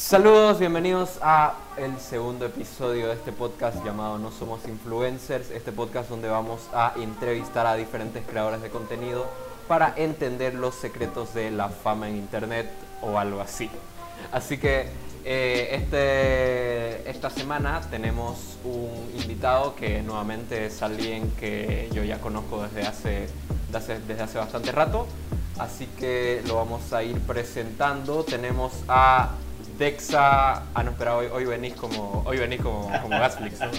Saludos, bienvenidos a el segundo episodio de este podcast llamado No Somos Influencers, este podcast donde vamos a entrevistar a diferentes creadores de contenido para entender los secretos de la fama en internet o algo así. Así que eh, este, esta semana tenemos un invitado que nuevamente es alguien que yo ya conozco desde hace, desde hace bastante rato, así que lo vamos a ir presentando. Tenemos a Dexa. Ah, no, espera, hoy, hoy venís como. Hoy venís como, como Gasflix, ¿no?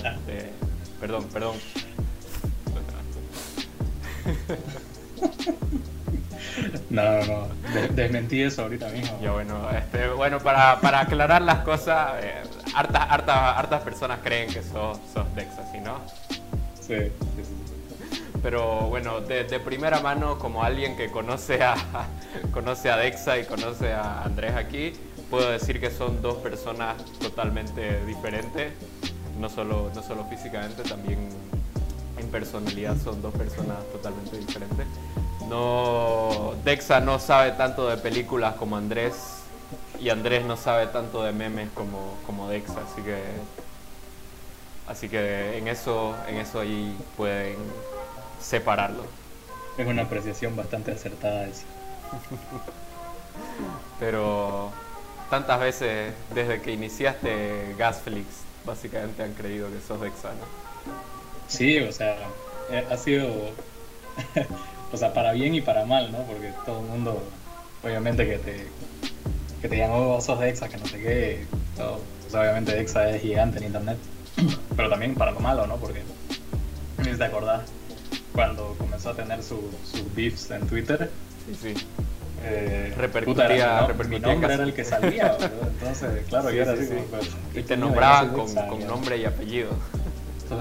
perdón, perdón. No, no, no. desmentí eso ahorita mismo. Ya bueno, este, bueno, para, para aclarar las cosas, eh, hartas, hartas, hartas personas creen que sos, sos Dexa, ¿sí no? Sí, sí, sí. Pero bueno, de, de, primera mano, como alguien que conoce a, conoce a Dexa y conoce a Andrés aquí, puedo decir que son dos personas totalmente diferentes, no solo, no solo físicamente, también en personalidad son dos personas totalmente diferentes. No, Dexa no sabe tanto de películas como Andrés y Andrés no sabe tanto de memes como, como Dexa, así que así que en eso en eso ahí pueden separarlo. Es una apreciación bastante acertada eso. Pero tantas veces desde que iniciaste Gasflix, básicamente han creído que sos Dexano. Sí, o sea, eh, ha sido, o sea, para bien y para mal, ¿no? Porque todo el mundo, obviamente que te, que te llamó sos Dexa, que no sé qué, pues obviamente Dexa es gigante en internet, pero también para lo malo, ¿no? Porque, si te acordás, cuando comenzó a tener sus beefs en Twitter, sí, sí eh, repercutía, mi, nombre era el que salía, entonces claro, yo era así pues, y te nombraban con, con, nombre y apellido.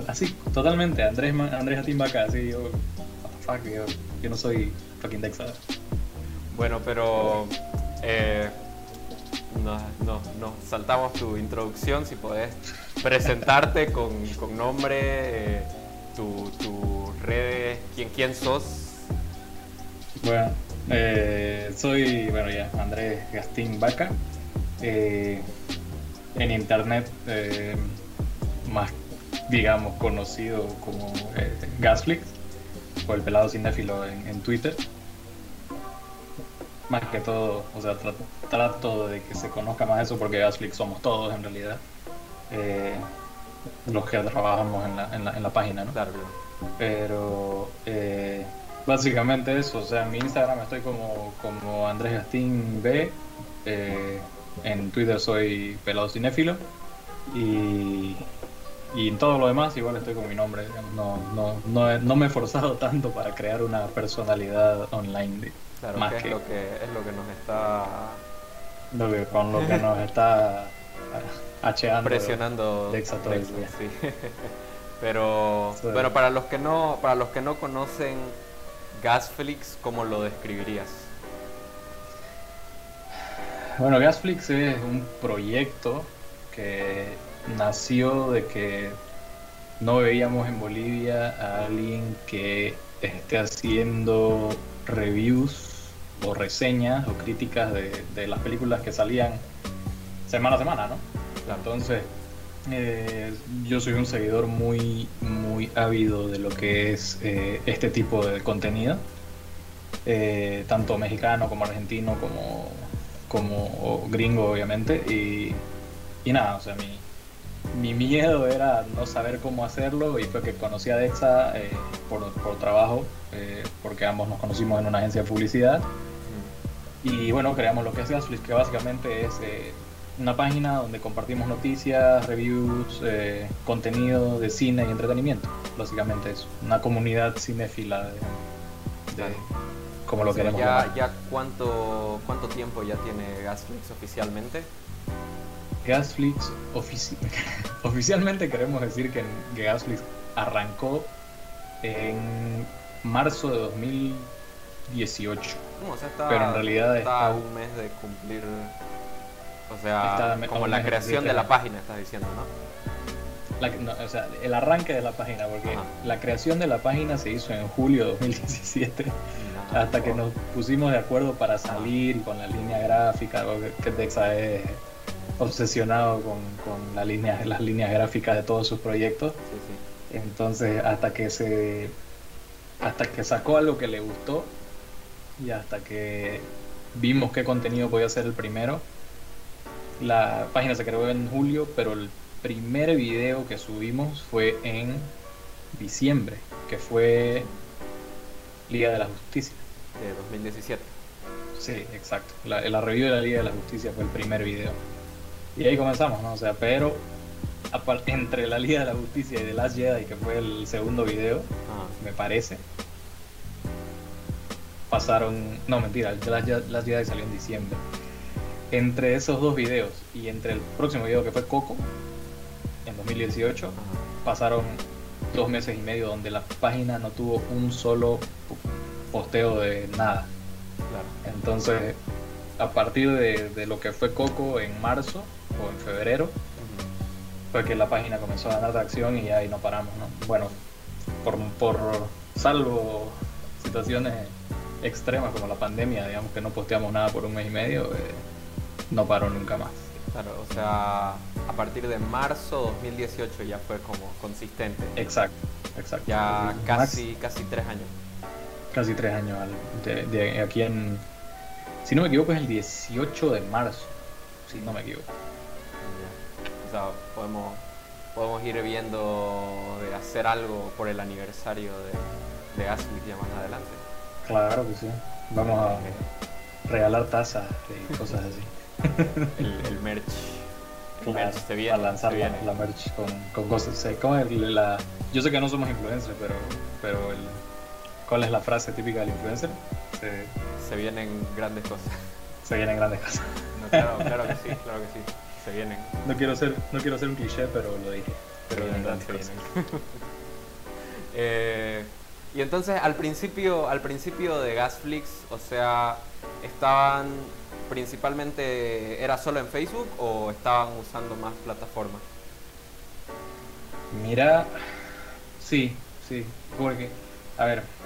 Así, totalmente, Andrés, Andrés Atimbaca, así yo, fuck, yo, yo no soy fucking Dexa. Bueno, pero eh, no, no, no, saltamos tu introducción, si podés presentarte con, con nombre, eh, tu, tu redes, quién, quién sos. Bueno, eh, soy, bueno, ya, Andrés Gastín Vaca. Eh, en internet, eh, más, digamos, conocido como Gasflix, o el pelado cinéfilo en, en Twitter. Más que todo, o sea, trato de que se conozca más eso porque Gasflix somos todos en realidad. los que trabajamos en la, en la, en la página, ¿no? Claro, Pero Básicamente eso, o sea, en mi Instagram estoy como, como Andrés Gastín B, eh, en Twitter soy Pelado Cinéfilo y, y en todo lo demás igual estoy con mi nombre, no, no, no, no me he esforzado tanto para crear una personalidad online. Claro, más que, es, lo que es lo que nos está... Lo que, con lo que nos está hacheando. Presionando. Pero, pero para los que no, para los que no conocen Gasflix, ¿cómo lo describirías? Bueno, Gasflix es un proyecto que nació de que no veíamos en Bolivia a alguien que esté haciendo reviews o reseñas o críticas de, las películas que salían semana a semana, ¿no? Entonces, eh, yo soy un seguidor muy, muy ávido de lo que es eh, este tipo de contenido, eh, tanto mexicano como argentino, como, como gringo, obviamente. Y, y nada, o sea, mi, mi, miedo era no saber cómo hacerlo y fue que conocí a Dexa por, por, trabajo, porque ambos nos conocimos en una agencia de publicidad. Y bueno, creamos lo que es Gasflix, que básicamente es una página donde compartimos noticias, reviews, eh, contenido de cine y entretenimiento. Básicamente es una comunidad cinéfila de, como lo queremos ya, ya cuánto cuánto tiempo ya tiene Gasflix oficialmente? Gasflix oficialmente queremos decir que, Gasflix arrancó en marzo de 2018. pero en realidad está un mes de cumplir o sea, como la creación de la página, estás diciendo, ¿no? o sea, el arranque de la página, porque la creación de la página se hizo en julio de 2017, hasta que nos pusimos de acuerdo para salir con la línea gráfica, que Dexa es obsesionado con, con la línea, las líneas gráficas de todos sus proyectos. Sí, sí. Entonces, hasta que se hasta que sacó algo que le gustó y hasta que vimos qué contenido podía ser el primero, la página se creó en julio, pero el primer video que subimos fue en diciembre, que fue Liga de la Justicia. De 2017. Sí, exacto. La, la review de la Liga de la Justicia fue el primer video. Y ahí comenzamos, ¿no? O sea, pero entre la Liga de la Justicia y The Last Jedi, que fue el segundo video, Ah, me parece, pasaron... No, mentira, The Last Jedi salió en diciembre. Entre esos dos videos y entre el próximo video que fue Coco, en 2018, ajá. pasaron dos meses y medio donde la página no tuvo un solo posteo de nada. Claro. Entonces, a partir de, de lo que fue Coco en marzo o en febrero, fue que la página comenzó a ganar tracción y ahí no paramos, ¿no? Bueno, por, por salvo situaciones extremas como la pandemia, digamos que no posteamos nada por un mes y medio, eh, no paró nunca más. Claro, o sea, a partir de marzo 2018 ya fue como consistente. Exacto, exacto. Ya casi, casi tres años. casi tres años de, de aquí en, si no me equivoco, es el 18 de marzo, si no me equivoco. O sea, podemos, podemos ir viendo de hacer algo por el aniversario de, de ya más adelante. Claro que sí. Vamos a regalar tazas y cosas así. El, el merch. El Claro, merch se viene. a lanzar la, merch con, con cosas. ¿cómo es la, yo sé que no somos influencers, pero, pero el, ¿cuál es la frase típica del influencer? Se, Se vienen grandes cosas. se vienen grandes cosas. No, claro, claro que sí, claro que sí. Se vienen. No quiero ser, no quiero ser un cliché, pero lo dije. Pero Se vienen grandes se cosas. vienen. Eh, y entonces al principio, al principio de Gasflix, o sea, estaban principalmente, ¿era solo en Facebook o estaban usando más plataformas? Mira, sí, sí, porque, a ver,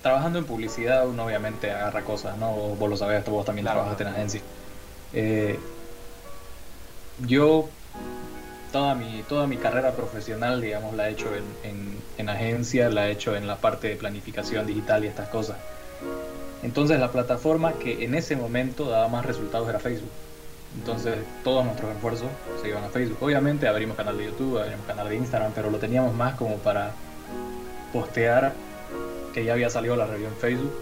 trabajando en publicidad uno obviamente agarra cosas, ¿no? Vos, vos lo sabés, vos también Claro. trabajaste en agencia. Eh, yo toda mi, toda mi carrera profesional, digamos, la he hecho en, en, en agencia, la he hecho en la parte de planificación digital y estas cosas. Entonces la plataforma que en ese momento daba más resultados era Facebook. Entonces todos nuestros esfuerzos se iban a Facebook. Obviamente abrimos canal de YouTube, abrimos canal de Instagram, pero lo teníamos más como para postear que ya había salido la review en Facebook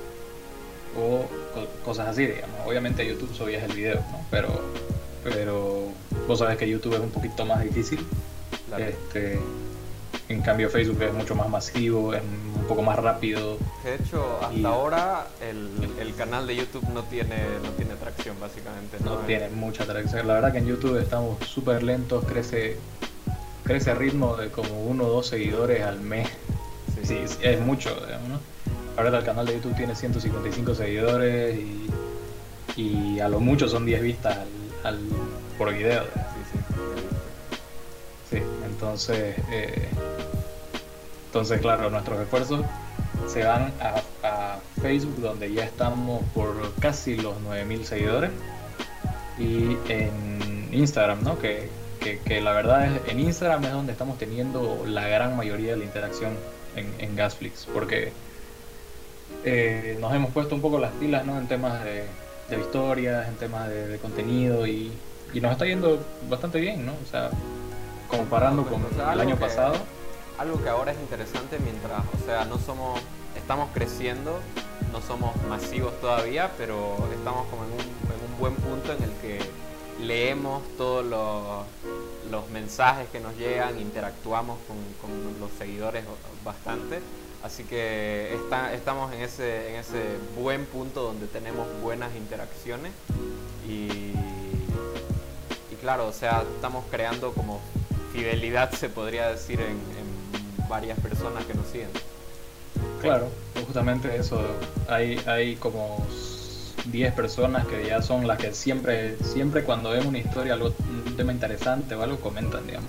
o co- cosas así, digamos. Obviamente YouTube subías el video, ¿no? Pero, pero vos sabés que YouTube es un poquito más difícil. Claro. Este, en cambio Facebook es mucho más masivo, es un poco más rápido. De hecho, hasta Y- ahora el, el canal de YouTube no tiene, no tiene tracción, básicamente. no tiene mucha atracción. La verdad que en YouTube estamos súper lentos, crece, crece a ritmo de como uno o dos seguidores al mes. sí. Sí, es mucho, digamos, ¿no? Ahorita el canal de YouTube tiene 155 seguidores y, y a lo mucho son 10 vistas al, al- por video. Sí, sí. Sí, entonces, eh, entonces claro, nuestros esfuerzos se van a, a Facebook donde ya estamos por casi los 9000 seguidores y en Instagram, ¿no? Que, que, que la verdad es, en Instagram es donde estamos teniendo la gran mayoría de la interacción en, en Gasflix, porque eh, nos hemos puesto un poco las pilas, ¿no? En temas de, de historias, en temas de, de contenido y, y nos está yendo bastante bien, ¿no? O sea, comparando con sea, el año pasado, Algo que ahora es interesante mientras, o sea, no somos, estamos creciendo, no somos masivos todavía, pero estamos como en un, en un buen punto en el que leemos todos los, los mensajes que nos llegan, interactuamos con, con los seguidores bastante. Así que está- estamos en ese, en ese buen punto donde tenemos buenas interacciones y, y claro, o sea, estamos creando como fidelidad, se podría decir, en, en varias personas que nos siguen. claro, justamente eso, hay, hay como 10 personas que ya son las que siempre, siempre cuando ven una historia, algo, un tema interesante o algo, comentan, digamos.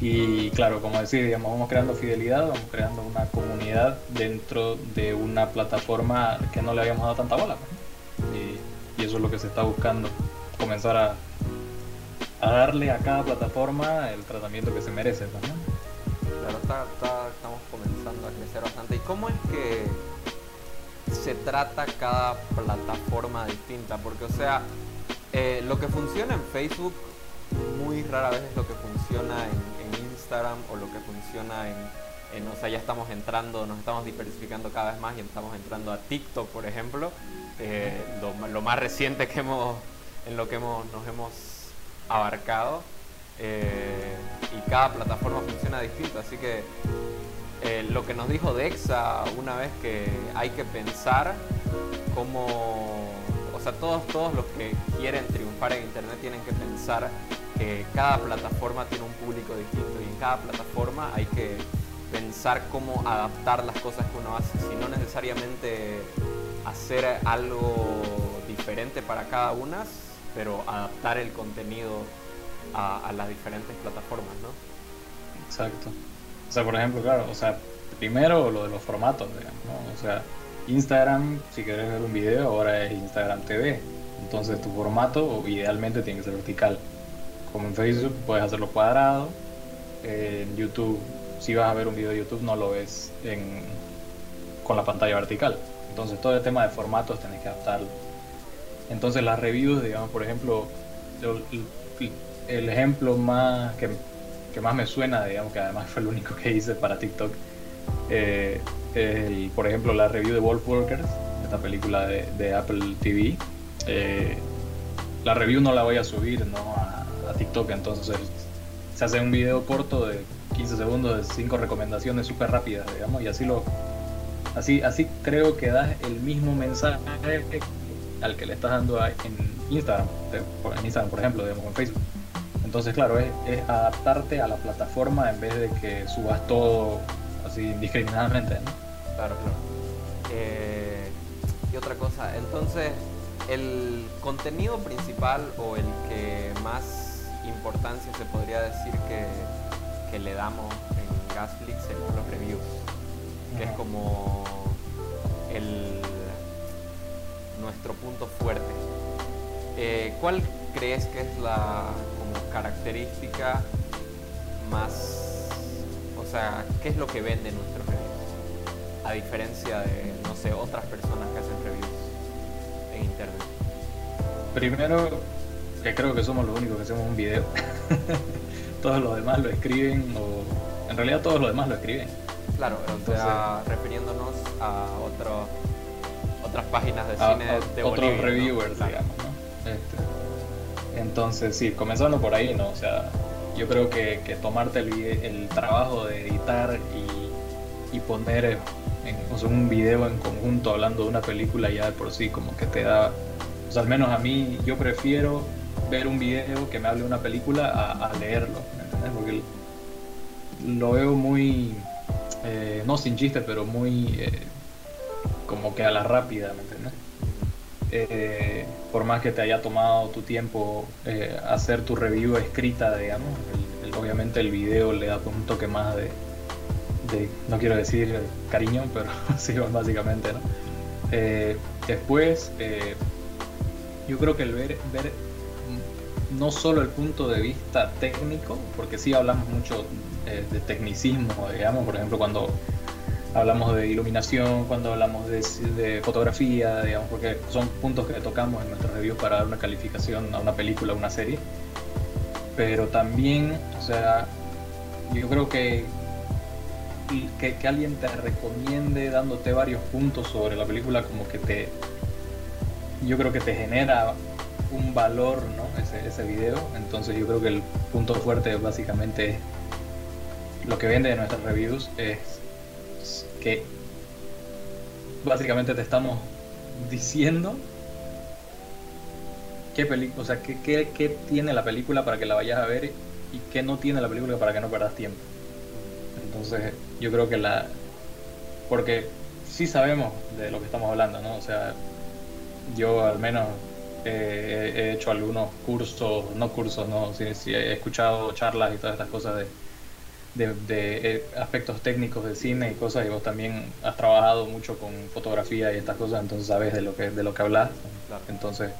Y claro, como decir, digamos, vamos creando fidelidad, vamos creando una comunidad dentro de una plataforma que no le habíamos dado tanta bola. pues. Y, eso es lo que se está buscando, comenzar a, a darle a cada plataforma el tratamiento que se merece. ¿no? Claro, estamos comenzando a crecer bastante. ¿Y cómo es que se trata cada plataforma distinta? Porque, o sea, eh, lo que funciona en Facebook muy rara vez es lo que funciona en, Instagram o lo que funciona en, o sea, ya estamos entrando, nos estamos diversificando cada vez más y estamos entrando a TikTok, por ejemplo, eh, lo, más reciente que hemos, en lo que hemos, nos hemos abarcado. Eh, y cada plataforma funciona distinto, así que eh, lo que nos dijo Dexa una vez que hay que pensar cómo, o sea, todos, todos los que quieren triunfar en Internet tienen que pensar que cada plataforma tiene un público distinto y en cada plataforma hay que pensar cómo adaptar las cosas que uno hace, si no necesariamente hacer algo diferente para cada una, pero adaptar el contenido a, las diferentes plataformas, ¿no? Exacto. O sea, por ejemplo, claro, o sea, primero lo de los formatos. O sea, Instagram, si quieres ver un video, ahora es Instagram TV. Entonces tu formato idealmente tiene que ser vertical. Como en Facebook puedes hacerlo cuadrado. En YouTube, si vas a ver un video de YouTube, no lo ves en, con la pantalla vertical. Entonces todo el tema de formatos tenés que adaptarlo. Entonces las reviews, digamos, por ejemplo, el, ejemplo más que, más me suena, digamos, que además fue el único que hice para TikTok, eh, el, por ejemplo, la review de Wolf Walkers, esta película de, Apple TV. Eh, la review no la voy a subir ¿no? a, TikTok, entonces se hace un video corto de 15 segundos de 5 recomendaciones súper rápidas, digamos, y así lo así así creo que das el mismo mensaje al que le estás dando en Instagram, en Instagram por ejemplo, digamos, en Facebook. Entonces, claro, es, adaptarte a la plataforma en vez de que subas todo así indiscriminadamente, ¿no? Claro, claro. Eh, y otra cosa, entonces, el contenido principal o el que más importancia se podría decir que, que le damos en Gasflix son los reviews, que es como el nuestro punto fuerte. Eh, ¿Cuál crees que es la característica más, o sea, qué es lo que vende nuestros reviews? A diferencia de, no sé, otras personas que hacen reviews en internet. Primero, que creo que somos los únicos que hacemos un video. todos los demás lo escriben, o en realidad todos los demás lo escriben. Claro, Entonces, refiriéndonos a otro otras páginas de cine de otros reviewers, digamos, ¿no? Entonces, sí, comenzando por ahí, ¿no? O sea, yo creo que, que tomarte el, trabajo de editar y, y poner en, un video en conjunto hablando de una película ya de por sí como que te da, o sea, al menos a mí yo prefiero ver un video que me hable de una película a, leerlo, ¿entendés? Porque lo veo muy, eh, no sin chiste, pero muy... Eh, como que a la rápida, ¿me entiendes? Eh, por más que te haya tomado tu tiempo eh, hacer tu review escrita, digamos, obviamente el video le da un toque más de, no quiero decir cariño, pero sí, básicamente, ¿no? Eh, después, yo creo que el ver, ver no solo el punto de vista técnico, porque sí hablamos mucho de tecnicismo, digamos, por ejemplo, cuando hablamos de iluminación, cuando hablamos de, fotografía, digamos, porque son puntos que tocamos en nuestro review para dar una calificación a una película, a una serie. Pero también, o sea, yo creo que, que, que alguien te recomiende dándote varios puntos sobre la película, como que te. Yo creo que te genera un valor, ¿no? Ese, ese video. Entonces, yo creo que el punto fuerte, básicamente, lo que vende de nuestras reviews es que básicamente te estamos diciendo qué película, o sea, qué, qué, tiene la película para que la vayas a ver y qué no tiene la película para que no pierdas tiempo. Entonces, yo creo que la porque sí sabemos de lo que estamos hablando, ¿no? O sea, yo al menos he hecho algunos cursos, no cursos, no, sí, he escuchado charlas y todas estas cosas de de, eh, aspectos técnicos de cine y cosas, y vos también has trabajado mucho con fotografía y estas cosas, entonces sabes de lo que, de lo que hablas. Entonces,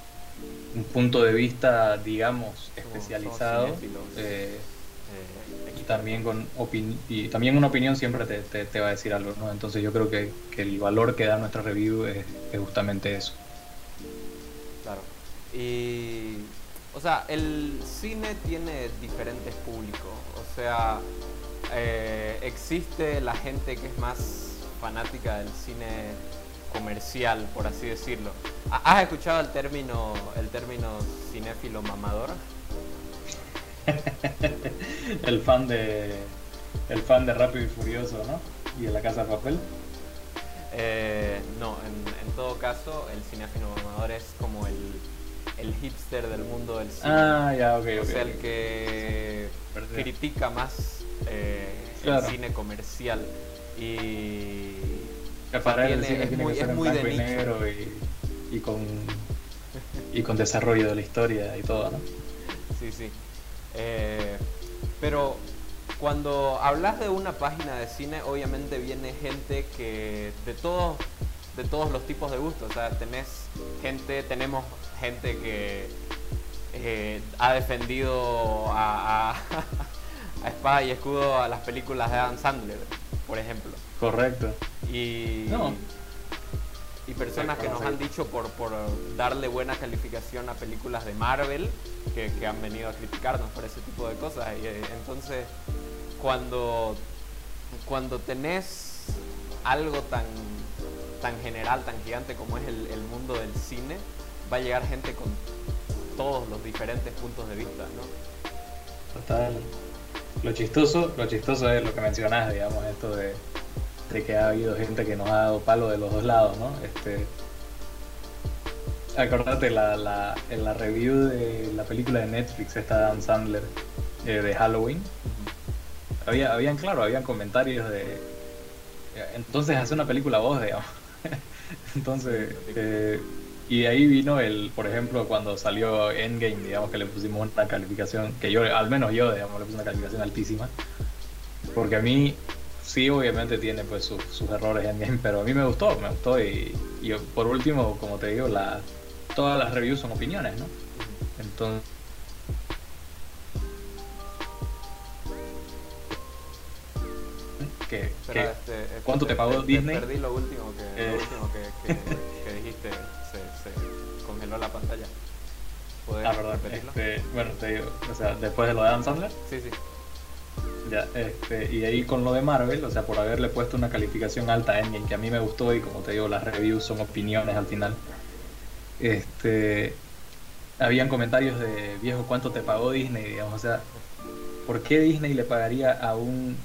un punto de vista, digamos, especializado. Eh, eh, y también con y también una opinión siempre te, te, va a decir algo, ¿no? Entonces yo creo que, que el valor que da nuestra review es, es, justamente eso. Claro. Y o sea, el cine tiene diferentes públicos. O sea, eh, existe la gente que es más fanática del cine comercial, por así decirlo. ¿Has escuchado el término, el término cinéfilo mamador? el fan de el fan de Rápido y Furioso, ¿no? Y de la Casa de Papel. Eh, no, en, todo caso, el cinéfilo mamador es como el, el hipster del mundo del cine. Ah, ya, ok, O sea, el que critica más eh, el cine comercial y para él el cine tiene que ser en blanco y negro y, con y con desarrollo de la historia y todo, ¿no? Sí, sí. Eh, pero cuando hablas de una página de cine, obviamente viene gente que de todos de todos los tipos de gustos. O sea, tenés gente, tenemos gente que eh, ha defendido a, a, espada y escudo a las películas de Adam Sandler, por ejemplo. Correcto. Y, y personas que nos han dicho por, por darle buena calificación a películas de Marvel, que, que han venido a criticarnos por ese tipo de cosas. Y, eh, entonces, cuando, cuando tenés algo tan, tan general, tan gigante como es el, mundo del cine, va a llegar gente con todos los diferentes puntos de vista, ¿no? Total. Lo chistoso, lo chistoso es lo que mencionas, digamos, esto de, que ha habido gente que nos ha dado palo de los dos lados, ¿no? Este, acordate la, la, en la review de la película de Netflix, esta Dan Sandler, eh, de Halloween, había, habían, claro, habían comentarios de, entonces hace una película vos, digamos. entonces, eh, y de ahí vino el, por ejemplo, cuando salió Endgame, digamos que le pusimos una calificación, que yo, al menos yo, digamos, le puse una calificación altísima. Porque a mí, sí, obviamente tiene pues sus errores Endgame, pero a mí me gustó, me gustó. Y, y por último, como te digo, la, todas las reviews son opiniones, ¿no? Entonces. ¿Cuánto te pagó Disney? Perdí lo último que, lo eh. último que, que dijiste se, congeló la pantalla. ¿Puedes ah, verdad. Este, bueno, te digo, o sea, después de lo de Adam Sandler. Sí, sí. Ya, este, y ahí con lo de Marvel, o sea, por haberle puesto una calificación alta a Endgame, que a mí me gustó y como te digo, las reviews son opiniones al final. Este, habían comentarios de, viejo, ¿cuánto te pagó Disney? Digamos, o sea, ¿por qué Disney le pagaría a un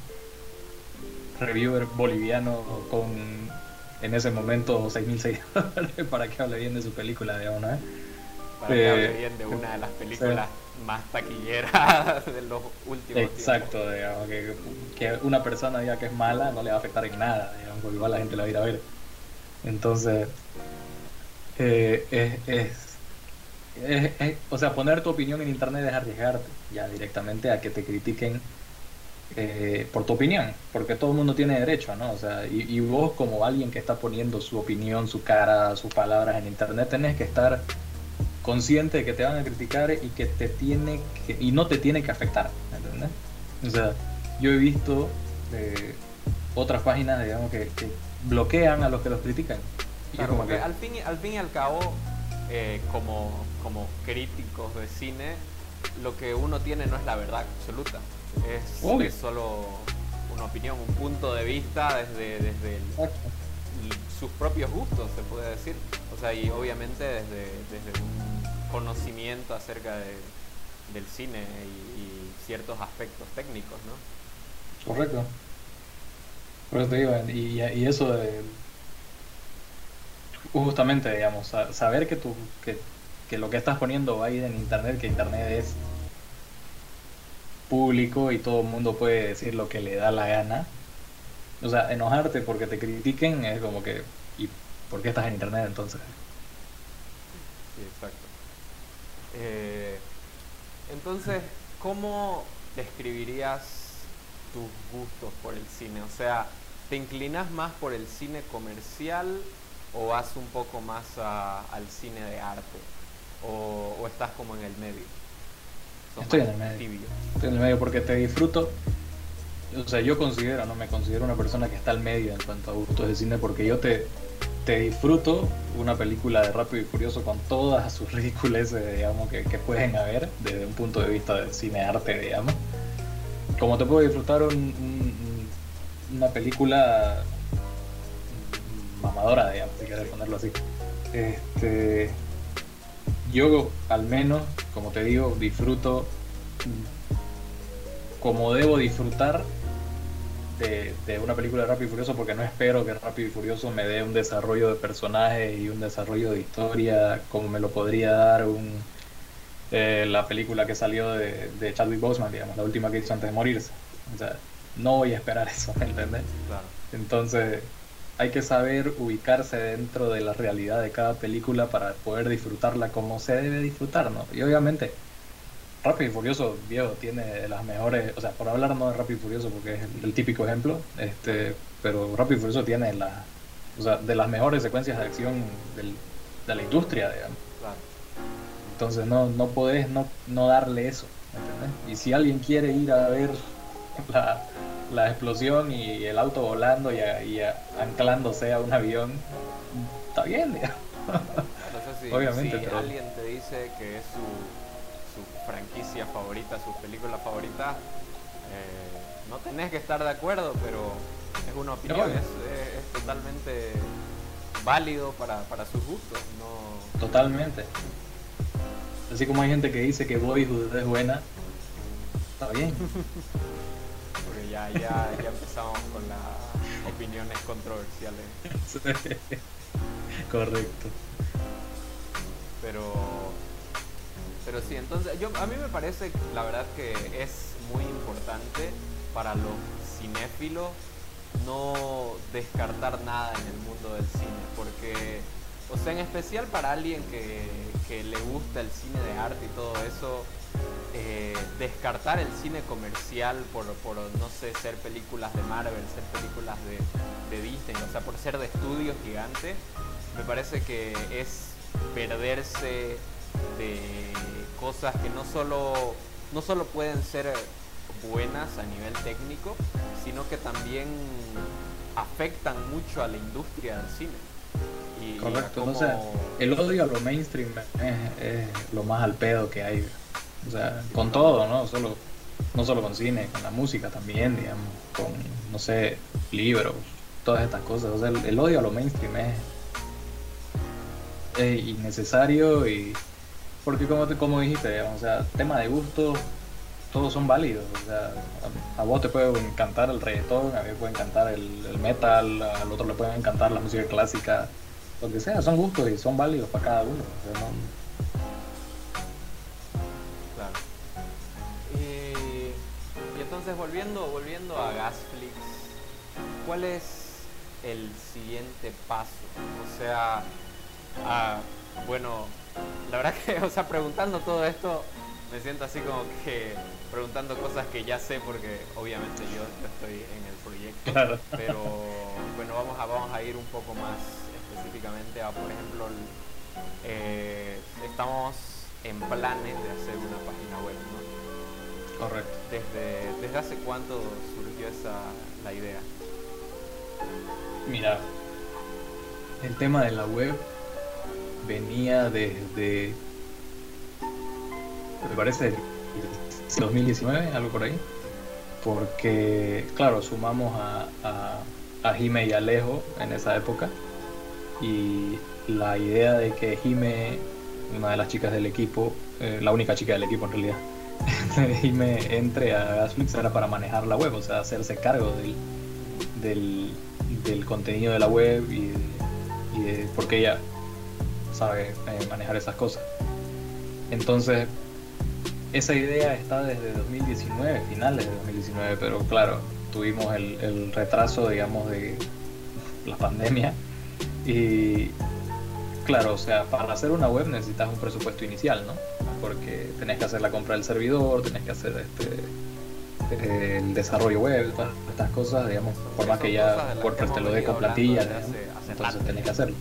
reviewer boliviano con en ese momento 6.000 seguidores para que hable bien de su película, digamos, ¿no? Para que hable eh, bien de una de las películas más taquilleras de los últimos Exacto, digamos, que, que, una persona diga que es mala no le va a afectar en nada, digamos, porque igual la gente la va a ir a ver. Entonces, eh, es, es, o sea, poner tu opinión en internet es arriesgarte ya directamente a que te critiquen eh, por tu opinión, porque todo el mundo tiene derecho, ¿no? O sea, y, vos como alguien que está poniendo su opinión, su cara, sus palabras en internet, tenés que estar consciente de que te van a criticar y que te tiene que, y no te tiene que afectar, ¿entendés? O sea, yo he visto eh, otras páginas, digamos, que, bloquean a los que los critican. Claro, al, fin, al fin y al cabo, eh, como, como críticos de cine, lo que uno tiene no es la verdad absoluta. Es, solo una opinión, un punto de vista desde, desde sus propios gustos, se puede decir. O sea, y obviamente desde, desde un conocimiento acerca de, del cine y, ciertos aspectos técnicos, ¿no? Correcto. Por eso te digo, y, y eso de justamente, digamos, saber que, tú, que, que, lo que estás poniendo va a ir en Internet, que Internet es público y todo el mundo puede decir lo que le da la gana. O sea, enojarte porque te critiquen es como que, ¿y por qué estás en internet entonces? Sí, exacto. Eh, entonces, ¿cómo describirías tus gustos por el cine? O sea, ¿te inclinas más por el cine comercial o vas un poco más al cine de arte? o, estás como en el medio? Estoy en el medio. Estoy en el medio porque te disfruto. O sea, yo considero, no me considero una persona que está al medio en cuanto a gustos de cine porque yo te, te disfruto una película de Rápido y Furioso con todas sus ridiculeces, digamos, que, que pueden haber desde un punto de vista de cine arte, digamos. Como te puedo disfrutar una película mamadora, digamos, si quieres ponerlo así. Este, yo al menos, como te digo, disfruto como debo disfrutar de, una película de Rápido y Furioso porque no espero que Rápido y Furioso me dé un desarrollo de personaje y un desarrollo de historia como me lo podría dar un, eh, la película que salió de, de, Chadwick Boseman, digamos, la última que hizo antes de morirse. O sea, no voy a esperar eso, ¿me entiendes? Entonces, hay que saber ubicarse dentro de la realidad de cada película para poder disfrutarla como se debe disfrutar, ¿no? Y obviamente, Rápido y Furioso, viejo, tiene las mejores, o sea, por hablar no de Rápido y Furioso porque es el, típico ejemplo, este, pero Rápido y Furioso tiene la, o sea, de las mejores secuencias de acción de la industria, digamos. Entonces no, no podés no, no darle eso, ¿entendés? Y si alguien quiere ir a ver la, la explosión y el auto volando y, anclándose a un avión, está bien, digamos. si, Obviamente, si alguien te dice que es su su franquicia favorita, su película favorita, eh, no tenés que estar de acuerdo, pero es una opinión, es, totalmente válido para, para sus gustos. No... Totalmente. Así como hay gente que dice que Boyhood es buena, está bien. Ya, ya, ya empezamos con las opiniones controversiales. Correcto. Pero pero sí, entonces yo, a mí me parece, la verdad, que es muy importante para los cinéfilos no descartar nada en el mundo del cine, porque, o sea, en especial para alguien que, que le gusta el cine de arte y todo eso, eh, descartar el cine comercial por, por, no sé, ser películas de Marvel, ser películas de, de Disney, o sea, por ser de estudio gigante, me parece que es perderse de cosas que no solo, no solo pueden ser buenas a nivel técnico, sino que también afectan mucho a la industria del cine. Y Correcto, el odio a lo mainstream es, lo más al pedo que hay. O sea, con todo, ¿no? Solo, no solo con cine, con la música también, digamos, con, no sé, libros, todas estas cosas. O sea, el, odio a lo mainstream es, es innecesario y porque como, como dijiste, o sea, tema de gusto, todos son válidos. O sea, a, vos te puede encantar el reggaetón, a mí me puede encantar el, metal, al otro le puede encantar la música clásica, lo que sea, son gustos y son válidos para cada uno. Entonces volviendo, volviendo a Gasflix, ¿cuál es el siguiente paso? O sea, ah, bueno, la verdad que, o sea, preguntando todo esto, me siento así como que preguntando cosas que ya sé porque obviamente yo, estoy en el proyecto. Pero bueno, vamos a, vamos a ir un poco más específicamente a, por ejemplo, eh, estamos en planes de hacer una página web. Correcto. ¿Desde, desde hace cuánto surgió esa la idea? Mira, el tema de la web venía desde, me parece, 2019, algo por ahí. Porque, claro, sumamos a, a, Jime y Alejo en esa época. Y la idea de que Jime, una de las chicas del equipo, eh, la única chica del equipo en realidad, Jime entre a Gasflix era para manejar la web, o sea, hacerse cargo del, del, contenido de la web y, y porque ella sabe eh, manejar esas cosas. Entonces, esa idea está desde 2019, finales de 2019, pero claro, tuvimos el, retraso, digamos, de la pandemia. Y claro, o sea, para hacer una web necesitas un presupuesto inicial, ¿no? Porque tenés que hacer la compra del servidor, tenés que hacer este el desarrollo web, todas estas cosas, digamos, por más que ya WordPress te lo dé con plantilla, entonces tenés que hacerlo.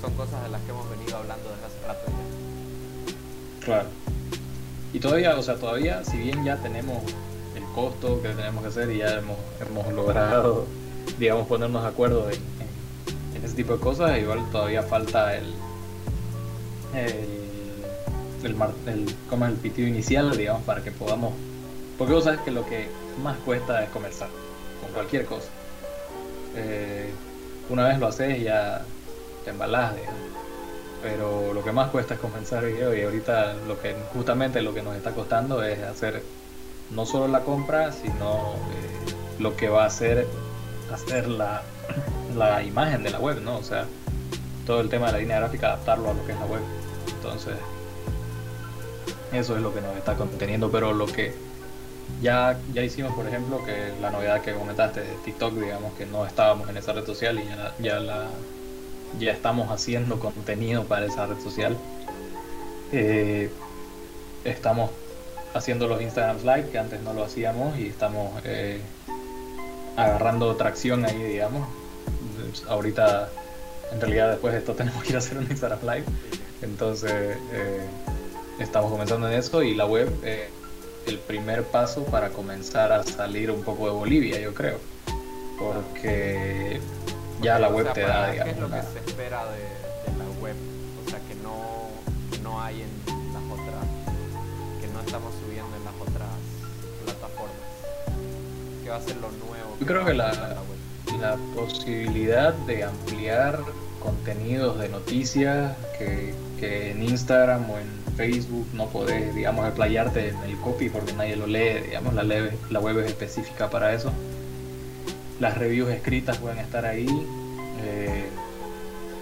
son cosas de las que hemos venido hablando desde hace rato ya. Claro. Y todavía, o sea, todavía, si bien ya tenemos el costo que tenemos que hacer y ya hemos, hemos logrado, digamos, ponernos de acuerdo en, en, en ese tipo de cosas, igual todavía falta el, el, el, el, ¿cómo es? el pitido inicial, digamos, para que podamos... Porque vos sabes que lo que más cuesta es comenzar, con cualquier cosa. Eh, una vez lo haces ya te embalás, digamos. Pero lo que más cuesta es comenzar video y ahorita lo que justamente lo que nos está costando es hacer no solo la compra, sino eh, lo que va a hacer hacer la, la imagen de la web, ¿no? O sea, todo el tema de la línea gráfica, adaptarlo a lo que es la web. Entonces, eso es lo que nos está conteniendo, pero lo que ya, ya hicimos, por ejemplo, que la novedad que comentaste de TikTok, digamos que no estábamos en esa red social y ya, ya la ya estamos haciendo contenido para esa red social. Eh, estamos haciendo los Instagram Live que antes no lo hacíamos y estamos eh, agarrando tracción ahí, digamos. Ahorita, en realidad, después de esto tenemos que ir a hacer un Instagram Live. Entonces, eh, estamos comenzando en eso y la web, eh, el primer paso para comenzar a salir un poco de Bolivia, yo creo. Porque ya la O web sea, te da, ¿Qué es digamos, lo que una- se espera de, de la web? O sea, que no, que no hay en las otras, que no estamos subiendo en las otras plataformas. ¿Qué va a ser lo nuevo? Yo creo que la- web? la posibilidad de ampliar contenidos de noticias que, en Instagram o en Facebook no podés, digamos, explayarte en el copy porque nadie lo lee, digamos, la, leve- la web es específica para eso. Las reviews escritas pueden estar ahí. Eh,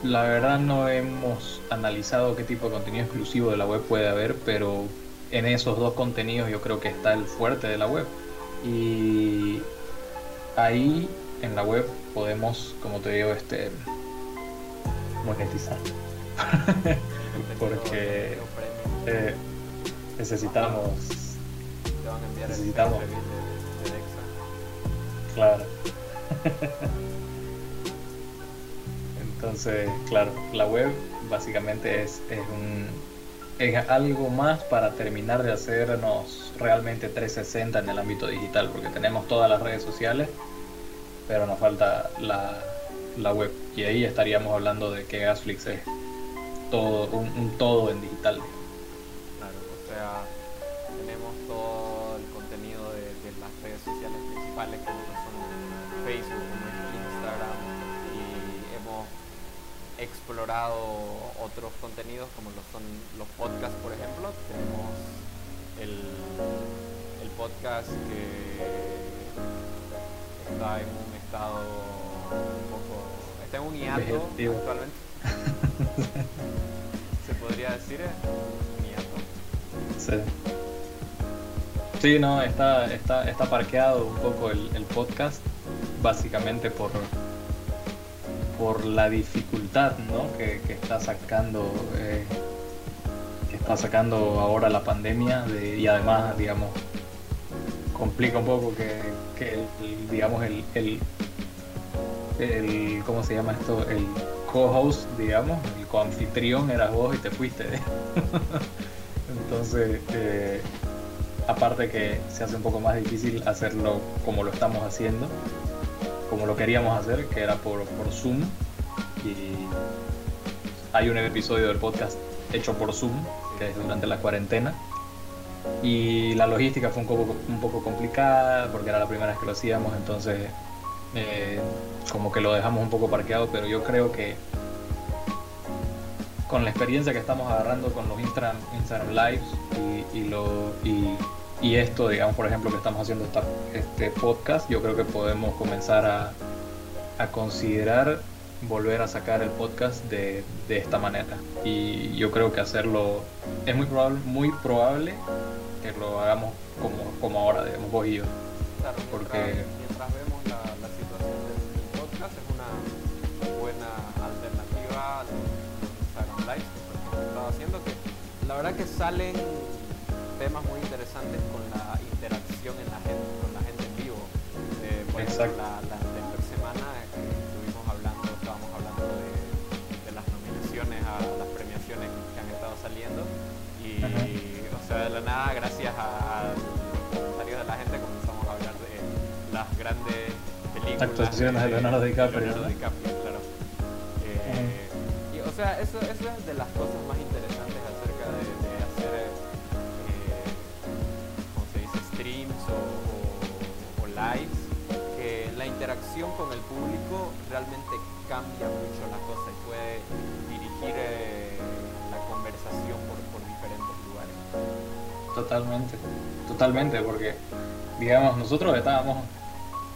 la verdad no hemos analizado qué tipo de contenido exclusivo de la web puede haber, pero en esos dos contenidos yo creo que está el fuerte de la web. Y ahí en la web podemos, como te digo, este monetizar. Porque. Eh, necesitamos, necesitamos. claro. Entonces, claro, la web básicamente es, es un es algo más para terminar de hacernos realmente 360 en el ámbito digital, porque tenemos todas las redes sociales, pero nos falta la, la web. Y ahí estaríamos hablando de que Gasflix es todo, un, un todo en digital. Claro, o sea, tenemos todo el contenido de, de las redes sociales principales como son Facebook, como Instagram y hemos explorado otros contenidos como lo son los podcasts, por ejemplo. Tenemos el, el podcast que está en un estado un poco, está en un hiato actualmente. Se podría decir eh. Sí. Sí, no, está, está, está parqueado un poco el, el podcast, básicamente por, por la dificultad ¿no? que, que está sacando eh, que está sacando ahora la pandemia de- y además, digamos, complica un poco que, que digamos, el, el, el, ¿cómo se llama esto? El co-host, digamos, el coanfitrión eras vos y te fuiste. Entonces, eh, aparte que se hace un poco más difícil hacerlo como lo estamos haciendo, como lo queríamos hacer, que era por, Zoom. Y hay un episodio del podcast hecho por Zoom, que es durante la cuarentena. Y la logística fue un poco, un poco complicada porque era la primera vez que lo hacíamos, entonces eh, como que lo dejamos un poco parqueado, pero yo creo que con la experiencia que estamos agarrando con los Instagram, Instagram Lives y, y lo, y, y esto, digamos, por ejemplo, que estamos haciendo esta, este podcast, yo creo que podemos comenzar a, a considerar volver a sacar el podcast de, de esta manera. Y yo creo que hacerlo es muy probable, muy probable que lo hagamos como, como ahora, digamos, vos y yo. Claro, Porque- mientras la verdad que salen temas muy interesantes con la interacción en la gente, con la gente en vivo. Eh, por Exacto. Ejemplo, la, la, la, semana eh, estuvimos hablando, estábamos hablando de, las nominaciones a las premiaciones que han estado saliendo y, o sea, de la nada, gracias a, a los comentarios de la gente comenzamos a hablar de las grandes películas. Actuaciones de Leonardo DiCaprio. Leonardo DiCaprio, claro. Eh, y, o sea, eso, eso es de las cosas más interesantes realmente cambia mucho la cosa y puede dirigir eh, la conversación por, por diferentes lugares. Totalmente, totalmente, porque digamos, nosotros estábamos,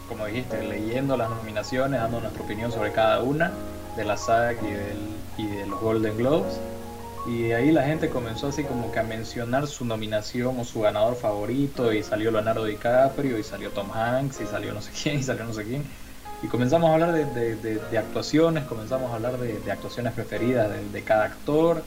como dijiste, leyendo las nominaciones, dando nuestra opinión sobre cada una de la SAG y, del, y de los Golden Globes. Y ahí la gente comenzó así como que a mencionar su nominación o su ganador favorito y salió Leonardo DiCaprio y salió Tom Hanks y salió no sé quién y salió no sé quién. Y comenzamos a hablar de, de, actuaciones, comenzamos a hablar de, actuaciones preferidas de, cada actor.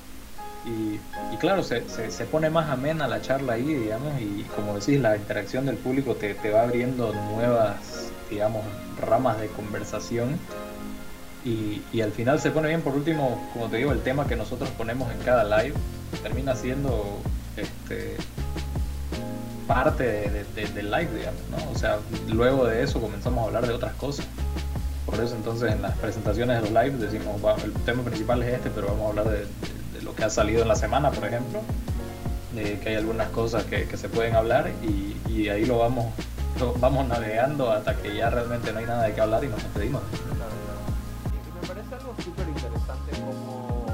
Y, claro, se, se, pone más amena la charla ahí, digamos, y como decís, la interacción del público te, te va abriendo nuevas, digamos, ramas de conversación. Y, y, al final se pone bien, por último, como te digo, el tema que nosotros ponemos en cada live termina siendo este, parte de, de, del live, digamos, ¿no? O sea, luego de eso comenzamos a hablar de otras cosas. Por eso entonces en las presentaciones de los lives decimos, el tema principal es este, pero vamos a hablar de, lo que ha salido en la semana, por ejemplo, de que hay algunas cosas que, se pueden hablar y, y, ahí lo vamos, vamos navegando hasta que ya realmente no hay nada de qué hablar y nos despedimos. Me parece algo súper interesante como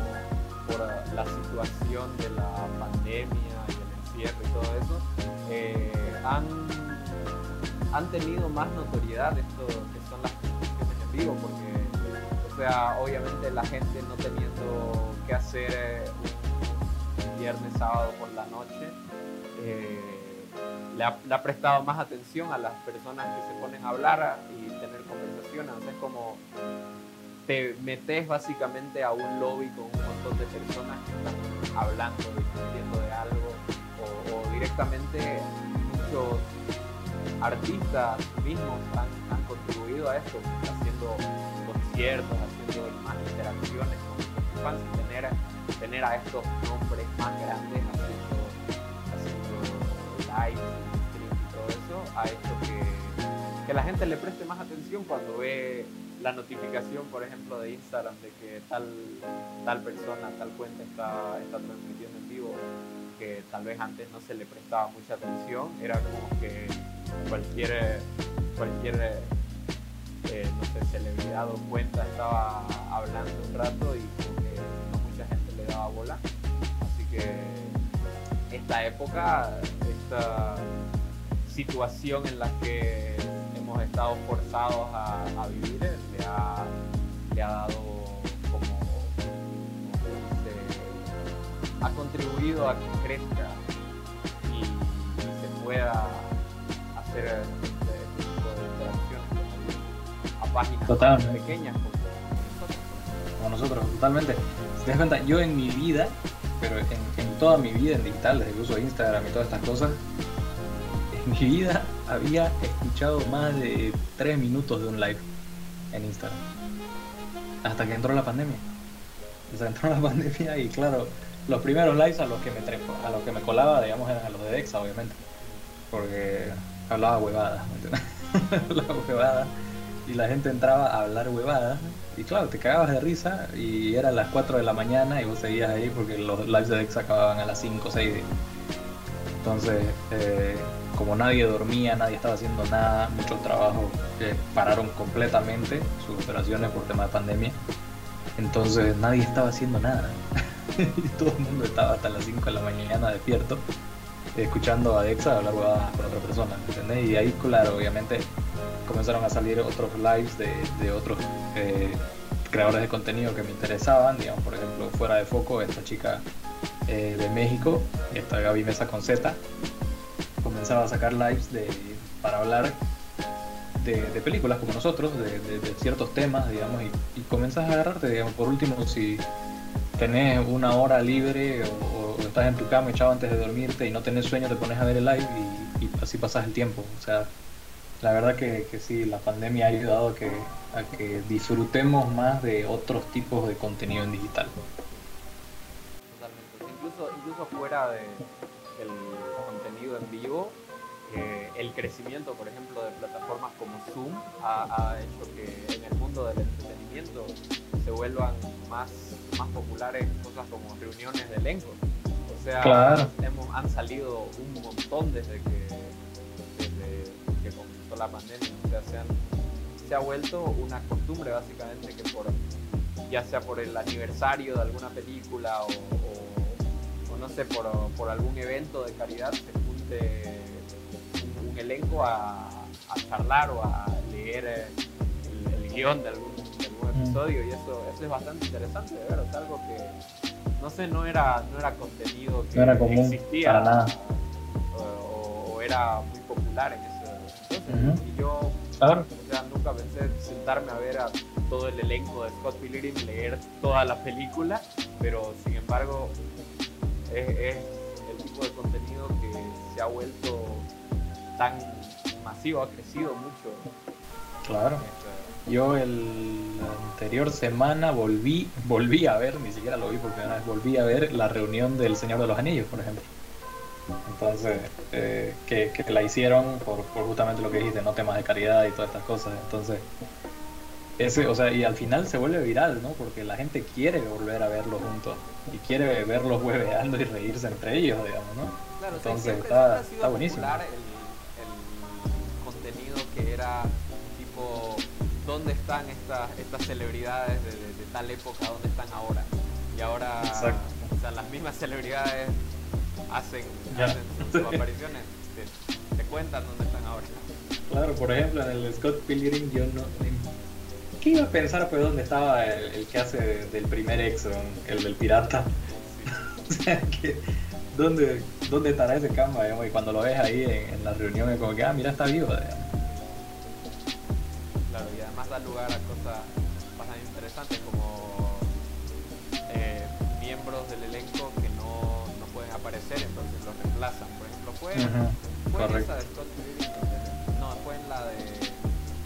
por la situación de la pandemia y el encierro y todo eso, eh, han, han tenido más notoriedad esto que son las porque, o sea, obviamente la gente no teniendo que hacer eh, viernes, sábado por la noche, eh, le, ha, prestado más atención a las personas que se ponen a hablar y tener conversaciones. O es como te metes básicamente a un lobby con un montón de personas que están hablando, discutiendo de algo, o, o directamente muchos artistas mismos han, contribuido a esto, haciendo conciertos, haciendo más interacciones con los fans, tener, tener a estos nombres más grandes haciendo, haciendo live, streams y todo eso, ha hecho que, que la gente le preste más atención cuando ve la notificación, por ejemplo, de Instagram de que tal, tal persona, tal cuenta está, está transmitiendo en vivo, que tal vez antes no se le prestaba mucha atención, era como que cualquier, cualquier eh, no sé, celebridad o cuenta estaba hablando un rato y como no mucha gente le daba bola. Así que esta época, esta situación en la que hemos estado forzados a, a vivir, le ha, le ha dado ha contribuido a que crezca y, y se pueda hacer este tipo de interacciones a páginas Totalmente. pequeñas como nosotros. como nosotros, totalmente. Si te das cuenta, yo en mi vida, pero en, en toda mi vida en digital, desde el uso de Instagram y todas estas cosas, en mi vida había escuchado más de 3 minutos de un live en Instagram. Hasta que entró la pandemia. O sea, entró la pandemia y claro, los primeros lives a los que me trepo, a los que me colaba, digamos, eran a los de Dexa, obviamente. Porque hablaba huevadas, hablaba huevadas. Y la gente entraba a hablar huevadas. Y claro, te cagabas de risa y eran las 4 de la mañana y vos seguías ahí porque los lives de Dexa acababan a las 5 o 6. Entonces, eh, como nadie dormía, nadie estaba haciendo nada, muchos trabajos eh, pararon completamente sus operaciones por tema de pandemia. Entonces nadie estaba haciendo nada. todo el mundo estaba hasta las 5 de la mañana despierto, escuchando a Dexa hablar con otra persona, ¿entendés? Y ahí, claro, obviamente comenzaron a salir otros lives de, otros eh, creadores de contenido que me interesaban, digamos, por ejemplo, fuera de foco, esta chica eh, de México, esta Gaby Mesa con Z, comenzaba a sacar lives para hablar de, películas como nosotros, de, ciertos temas, digamos, y, y, a agarrarte, digamos, por último, si tenés una hora libre o, estás en tu cama echado antes de dormirte y no tenés sueño, te pones a ver el live y, así pasas el tiempo. O sea, la verdad que, sí, la pandemia ha ayudado a que, disfrutemos más de otros tipos de contenido en digital. Totalmente, incluso, incluso fuera de el contenido en vivo, eh, el crecimiento, por ejemplo, de plataformas como Zoom ha, ha, hecho que en el mundo del entretenimiento se vuelvan más, más populares cosas como reuniones de elenco. O sea, hemos, han salido un montón desde que, desde que comenzó la pandemia. O sea, se, han, se ha vuelto una costumbre básicamente que por ya sea por el aniversario de alguna película o, o, no sé, por, por, algún evento de caridad, se junte un, elenco a, a, charlar o a leer el, el guion de algún, de algún episodio y eso, eso es bastante interesante de ver, o sea, algo que no sé, no era, no era contenido que no era común existía para nada. O, o, era muy popular en ese entonces. Y yo claro. o sea, nunca pensé sentarme a ver a todo el elenco de Scott Pilgrim, leer toda la película, pero sin embargo es, es el tipo de contenido que se ha vuelto tan ha crecido mucho. Claro. Yo el anterior semana volví, volví a ver, ni siquiera lo vi por primera vez, volví a ver la reunión del Señor de los Anillos, por ejemplo. Entonces, eh, que, que, la hicieron por, por, justamente lo que dijiste, no temas de caridad y todas estas cosas. Entonces, ese, o sea, y al final se vuelve viral, ¿no? Porque la gente quiere volver a verlos juntos y quiere verlos hueveando y reírse entre ellos, digamos, ¿no? Claro, Entonces, está, está buenísimo. El, que era tipo dónde están estas, estas celebridades de, de, de, tal época, dónde están ahora. Y ahora, Exacto. o sea, las mismas celebridades hacen, hacen sus apariciones, te, te, cuentan dónde están ahora. Claro, por ejemplo, en el Scott Pilgrim yo no... ¿Qué iba a pensar pues dónde estaba el, el que hace del primer Exxon, el del pirata? Sí. o sea, que... ¿Dónde, ¿Dónde estará ese cama? Digamos? Y cuando lo ves ahí en, en la reunión es como que, ah, mira, está vivo. Digamos. Claro, y además da lugar a cosas bastante interesantes como eh, miembros del elenco que no, no, pueden aparecer, entonces los reemplazan. Por ejemplo, fue, fue en esa de Scott Pilgrim, no, fue en la de,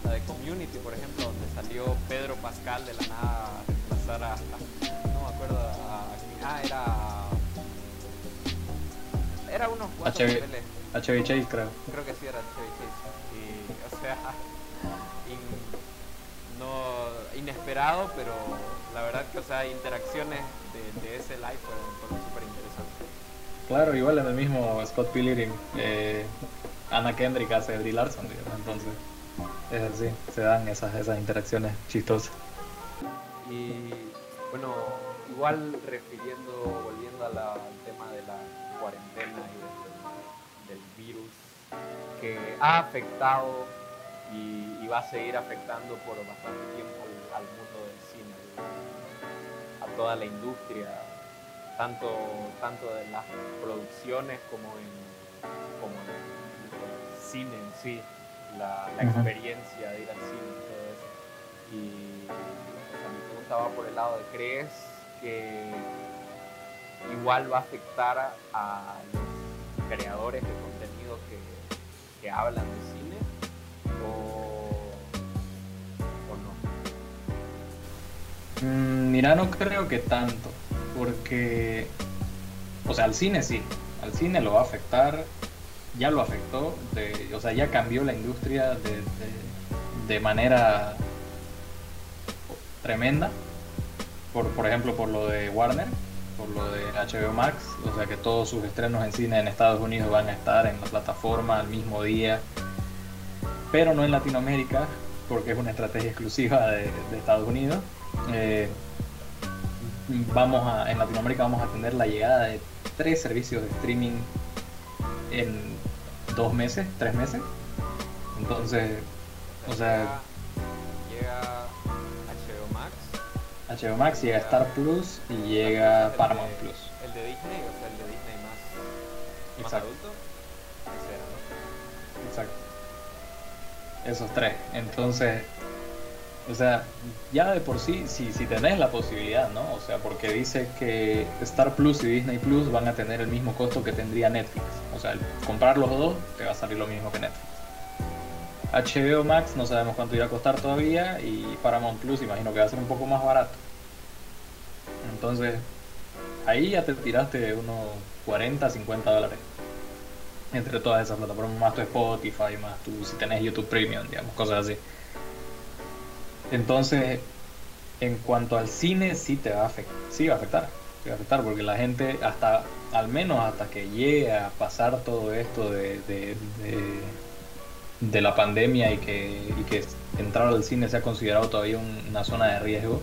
la de Community, por ejemplo, donde salió Pedro Pascal de la nada a reemplazar a, a- no me acuerdo, a, ah, era, era unos cuantos HB. papeles Chase, creo. creo que sí era Chevy Chase. Y, o sea, inesperado, pero la verdad que, o sea, interacciones de, de ese live fueron, fueron súper interesantes. Claro, igual en el mismo Scott Pilgrim, eh, Anna Kendrick hace Brie Larson, digamos, entonces es así, se dan esas, esas interacciones chistosas. Y bueno, igual refiriendo, volviendo a la- al tema de la cuarentena y del, del virus que ha afectado y, y va a seguir afectando por bastante tiempo al, mundo del cine, a toda la industria, tanto, tanto de las producciones como en, como en el cine en sí, la, experiencia de ir al cine y todo eso. Y o sea, mi pregunta va por el lado de, ¿crees que igual va a afectar a, a los creadores de contenido que, que hablan de cine? ¿O, o mira, no creo que tanto, porque, o sea, al cine sí, al cine lo va a afectar, ya lo afectó, o sea, ya cambió la industria de, manera tremenda, por, por ejemplo, por lo de Warner, por lo de HBO Max, o sea que todos sus estrenos en cine en Estados Unidos van a estar en la plataforma al mismo día, pero no en Latinoamérica, porque es una estrategia exclusiva de Estados Unidos. Eh, vamos a, en Latinoamérica vamos a tener la llegada de tres servicios de streaming en dos meses, tres meses. Entonces, o sea, llega HBO Max, HBO Max llega Star Plus y llega Paramount Plus. El de Disney, o sea, el de Disney más, más Exacto. adulto. ¿no? Exacto. Esos tres. Entonces, o sea, ya de por sí, si, si tenés la posibilidad, ¿no? O sea, porque dice que Star Plus y Disney Plus van a tener el mismo costo que tendría Netflix. O sea, comprar los dos te va a salir lo mismo que Netflix. HBO Max no sabemos cuánto irá a costar todavía y Paramount Plus imagino que va a ser un poco más barato. Entonces, ahí ya te tiraste unos 40, 50 dólares. Entre todas esas plataformas, más tu Spotify, más tu, si tenés YouTube Premium, digamos, cosas así. Entonces, en cuanto al cine, sí te va a afectar, sí va a afectar, va a afectar, porque la gente, hasta, al menos hasta que llegue a pasar todo esto de, de, de, la pandemia y que, y que entrar al cine sea considerado todavía una zona de riesgo,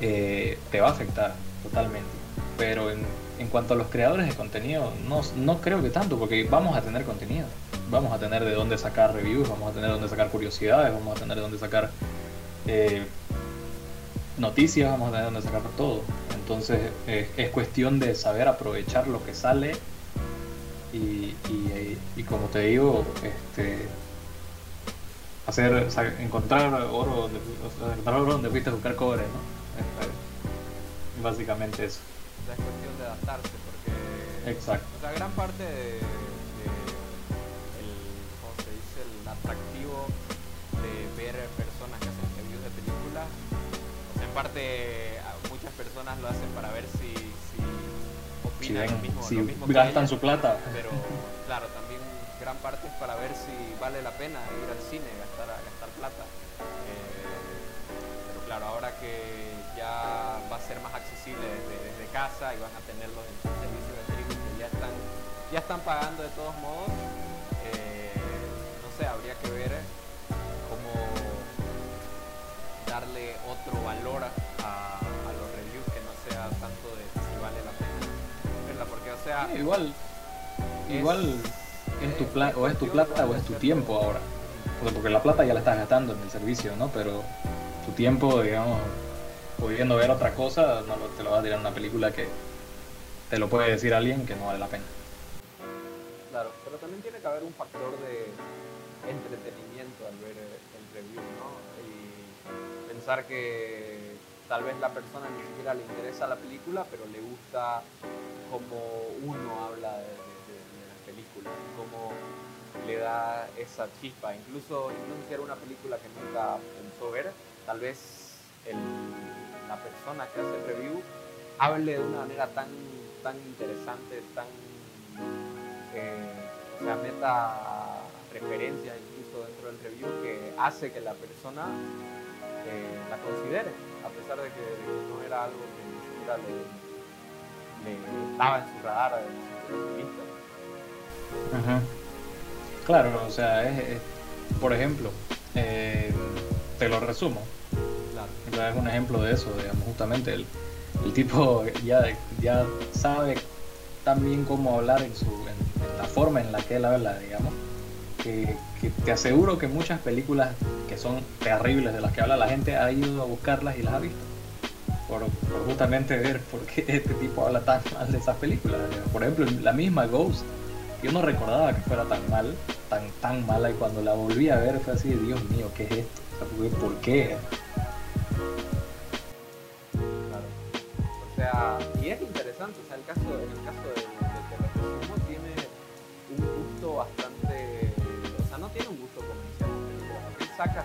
eh, te va a afectar totalmente. Pero en, en, cuanto a los creadores de contenido, no, no creo que tanto, porque vamos a tener contenido. Vamos a tener de dónde sacar reviews, vamos a tener de dónde sacar curiosidades, vamos a tener de dónde sacar eh, noticias, vamos a tener de dónde sacar todo. Entonces es cuestión de saber aprovechar lo que sale y, y, y como te digo, este, hacer, encontrar oro donde, encontrar oro donde fuiste a buscar cobre, ¿no? básicamente eso. es cuestión de adaptarse porque... Exacto. O sea, gran parte de, el, ¿cómo se dice? el atractivo en parte muchas personas lo hacen para ver si, si opinan lo mismo, si lo mismo gastan su plata. Pero claro, también gran parte es para ver si vale la pena ir al cine, gastar, gastar plata. Eh, pero claro, ahora que ya va a ser más accesible desde, casa y van a tenerlos en sus servicios de streaming que ya están, ya están pagando de todos modos, eh, no sé, habría que ver darle otro valor a, los reviews que no sea tanto de si vale la pena. Porque, o sea, igual, igual es tu plata o es tu plata o es tu tiempo ahora. porque la plata ya la estás gastando en el servicio, ¿no? Pero tu tiempo, digamos, pudiendo ver otra cosa, no te lo vas a tirar en una película que te lo puede decir alguien que no vale la pena. Claro, pero también tiene que haber un factor de entretenimiento al ver pensar que tal vez la persona ni siquiera le interesa la película, pero le gusta como uno habla de película, cómo le da esa chispa. Incluso, incluso si era una película que nunca pensó ver, tal vez el, la persona que hace el review hable de una manera tan, tan interesante, tan eh, o sea, meta referencia incluso dentro del review que hace que la persona eh, la considere, a pesar de que, no era algo que ni siquiera le, le estaba en su radar, en su vista. Claro, o sea, es, por ejemplo, eh, te lo resumo. Claro. Es un ejemplo de eso, digamos, justamente el, el tipo ya, ya sabe también cómo hablar en, su, en, la forma en la que él habla, digamos, que, te aseguro que muchas películas que son terribles de las que habla la gente ha ido a buscarlas y las ha visto. Por, justamente ver por qué este tipo habla tan mal de esas películas. Por ejemplo, la misma Ghost yo no recordaba que fuera tan mal, tan tan mala y cuando la volví a ver fue así, Dios mío, ¿qué es esto? ¿Por qué? Claro. O sea, y es interesante, o sea, el caso, en el caso de, de tiene un gusto bastante, porque él saca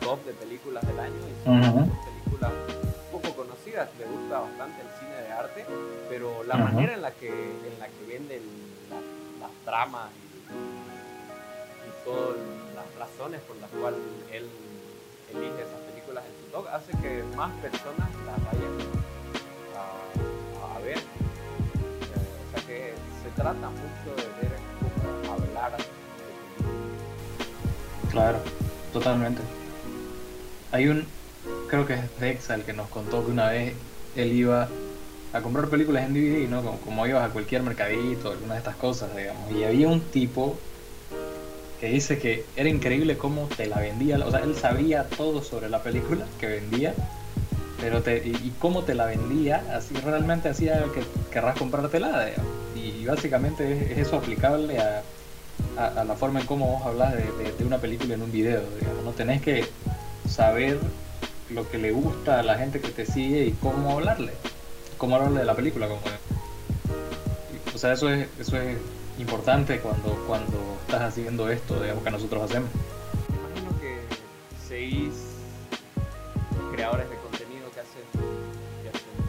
su, top de películas del año y son películas poco conocidas, le gusta bastante el cine de arte, pero la manera en la que, en la que vende el las tramas y, todas las razones por las cuales él elige esas películas en su blog hace que más personas las vayan a, ver. Eh, o sea que se trata mucho de ver cómo hablar Claro, totalmente. Hay un, creo que es Dexa el que nos contó que una vez él iba a comprar películas en DVD, ¿no? Como, como ibas a cualquier mercadito, alguna de estas cosas, digamos. Y había un tipo que dice que era increíble cómo te la vendía, o sea, él sabía todo sobre la película que vendía, pero te, y, cómo te la vendía, así realmente hacía que querrás comprártela, digamos. Y, básicamente es, eso aplicable a, a, la forma en cómo vos hablas de, de, una película en un video, digamos. No tenés que saber lo que le gusta a la gente que te sigue y cómo hablarle cómo hablarle de la película. Como, o sea, eso es, eso es importante cuando, cuando estás haciendo esto, digamos, que nosotros hacemos. Imagino que seis creadores de contenido que hacen, que hacen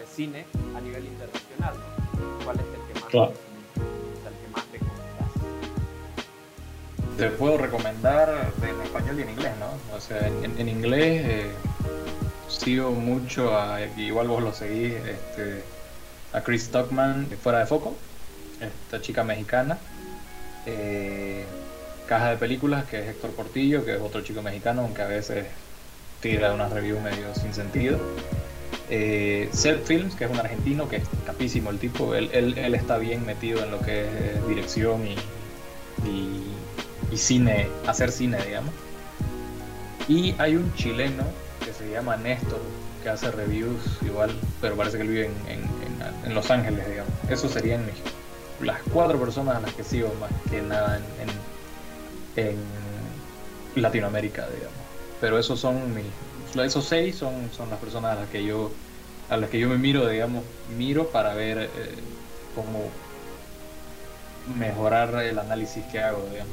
eh, cine a nivel internacional, ¿no? ¿Cuál es el que más, Claro. Te puedo recomendar en español y en inglés, ¿no? O sea, en, inglés eh, sigo mucho a, igual vos lo seguís, este, a Chris Stockman Fuera de Foco, esta chica mexicana. eh, Caja de Películas, que es Héctor Portillo, que es otro chico mexicano, aunque a veces tira unas reviews medio sin sentido. Eh, Self Films, que es un argentino, que es capísimo el tipo, él, él- él está bien metido en lo que es eh, dirección y, y cine, hacer cine, digamos. Y hay un chileno que se llama Néstor, que hace reviews igual, pero parece que él vive en, en- Los Ángeles, digamos. Eso serían mis- las cuatro personas a las que sigo más que nada en- en Latinoamérica, digamos. Pero esos son mis, esos seis son, son las personas a las que yo a las que yo me miro, digamos, miro para ver eh, cómo mejorar el análisis que hago, digamos.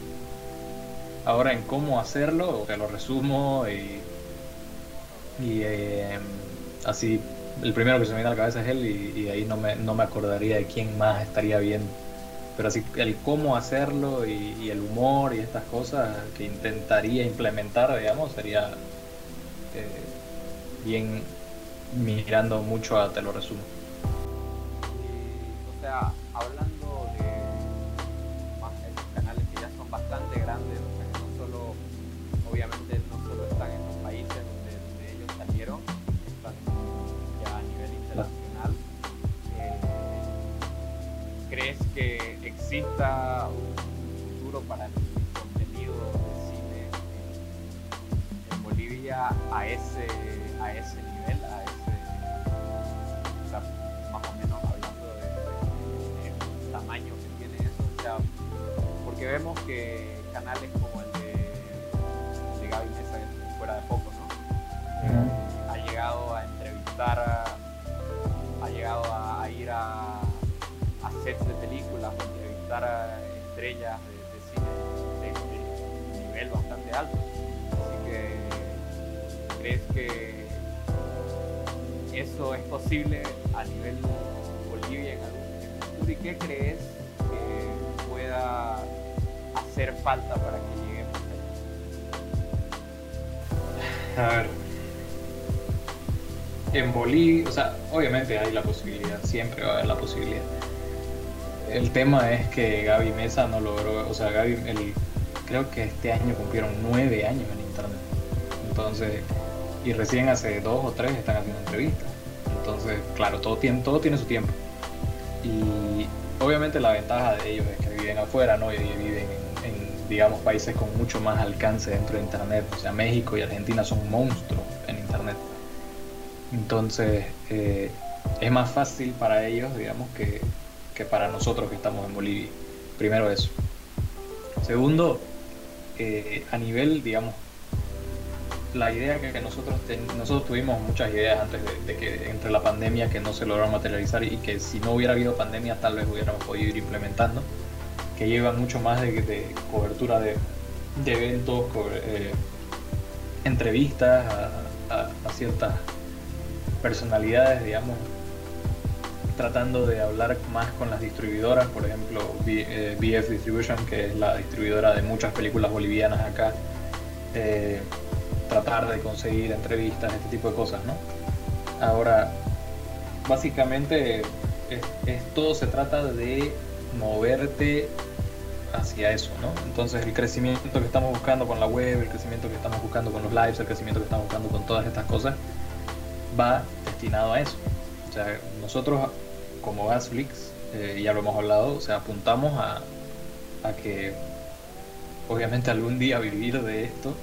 Ahora en cómo hacerlo, te lo resumo y, eh, así, el primero que se me viene a la cabeza es él y, ahí no me, no me acordaría de quién más estaría bien. Pero así, el cómo hacerlo y, el humor y estas cosas que intentaría implementar, digamos, sería eh, bien mirando mucho a te lo resumo. O sea, hablando que exista un futuro para el contenido de cine en, Bolivia a ese, a ese nivel, a ese, o sea, más o menos hablando de- tamaño que tiene eso? O sea, porque vemos que canales como el de, el de Gaby Mesa, fuera de poco, ¿no? ha llegado a entrevistar, a- estrellas de, cine de, nivel bastante alto. Así que, ¿crees que eso es posible a nivel Bolivia en algún futuro? ¿Y qué crees que pueda hacer falta para que lleguemos ahí? A ver. En Bolivia, o sea, obviamente hay la posibilidad, siempre va a haber la posibilidad. El tema es que Gaby Mesa no logró, o sea, Gaby, el, creo que este año cumplieron nueve años en internet. Entonces, y recién hace dos o tres están haciendo entrevistas. Entonces, claro, todo tiene, todo tiene su tiempo. Y obviamente la ventaja de ellos es que viven afuera, ¿no? Y viven en, en, digamos, países con mucho más alcance dentro de Internet. O sea, México y Argentina son monstruos en Internet. Entonces, eh, es más fácil para ellos, digamos, que, que para nosotros que estamos en Bolivia. Primero eso. Segundo, eh, a nivel, digamos, la idea que, nosotros nosotros tuvimos muchas ideas antes de, que entre la pandemia que no se lograron materializar y que si no hubiera habido pandemia tal vez hubiéramos podido ir implementando que llevan mucho más de, cobertura de, eventos eh, entrevistas a- a ciertas personalidades digamos tratando de hablar más con las distribuidoras por ejemplo B- eh, BF Distribution que es la distribuidora de muchas películas bolivianas acá eh, tratar de conseguir entrevistas, este tipo de cosas, ¿no? Ahora, básicamente, es, se trata de moverte hacia eso, ¿no? Entonces, el crecimiento que estamos buscando con la web, el crecimiento que estamos buscando con los lives, el crecimiento que estamos buscando con todas estas cosas, va destinado a eso. O sea, nosotros, como Gasflix, eh, ya lo hemos hablado, o sea, apuntamos a, que, obviamente, algún día vivir de esto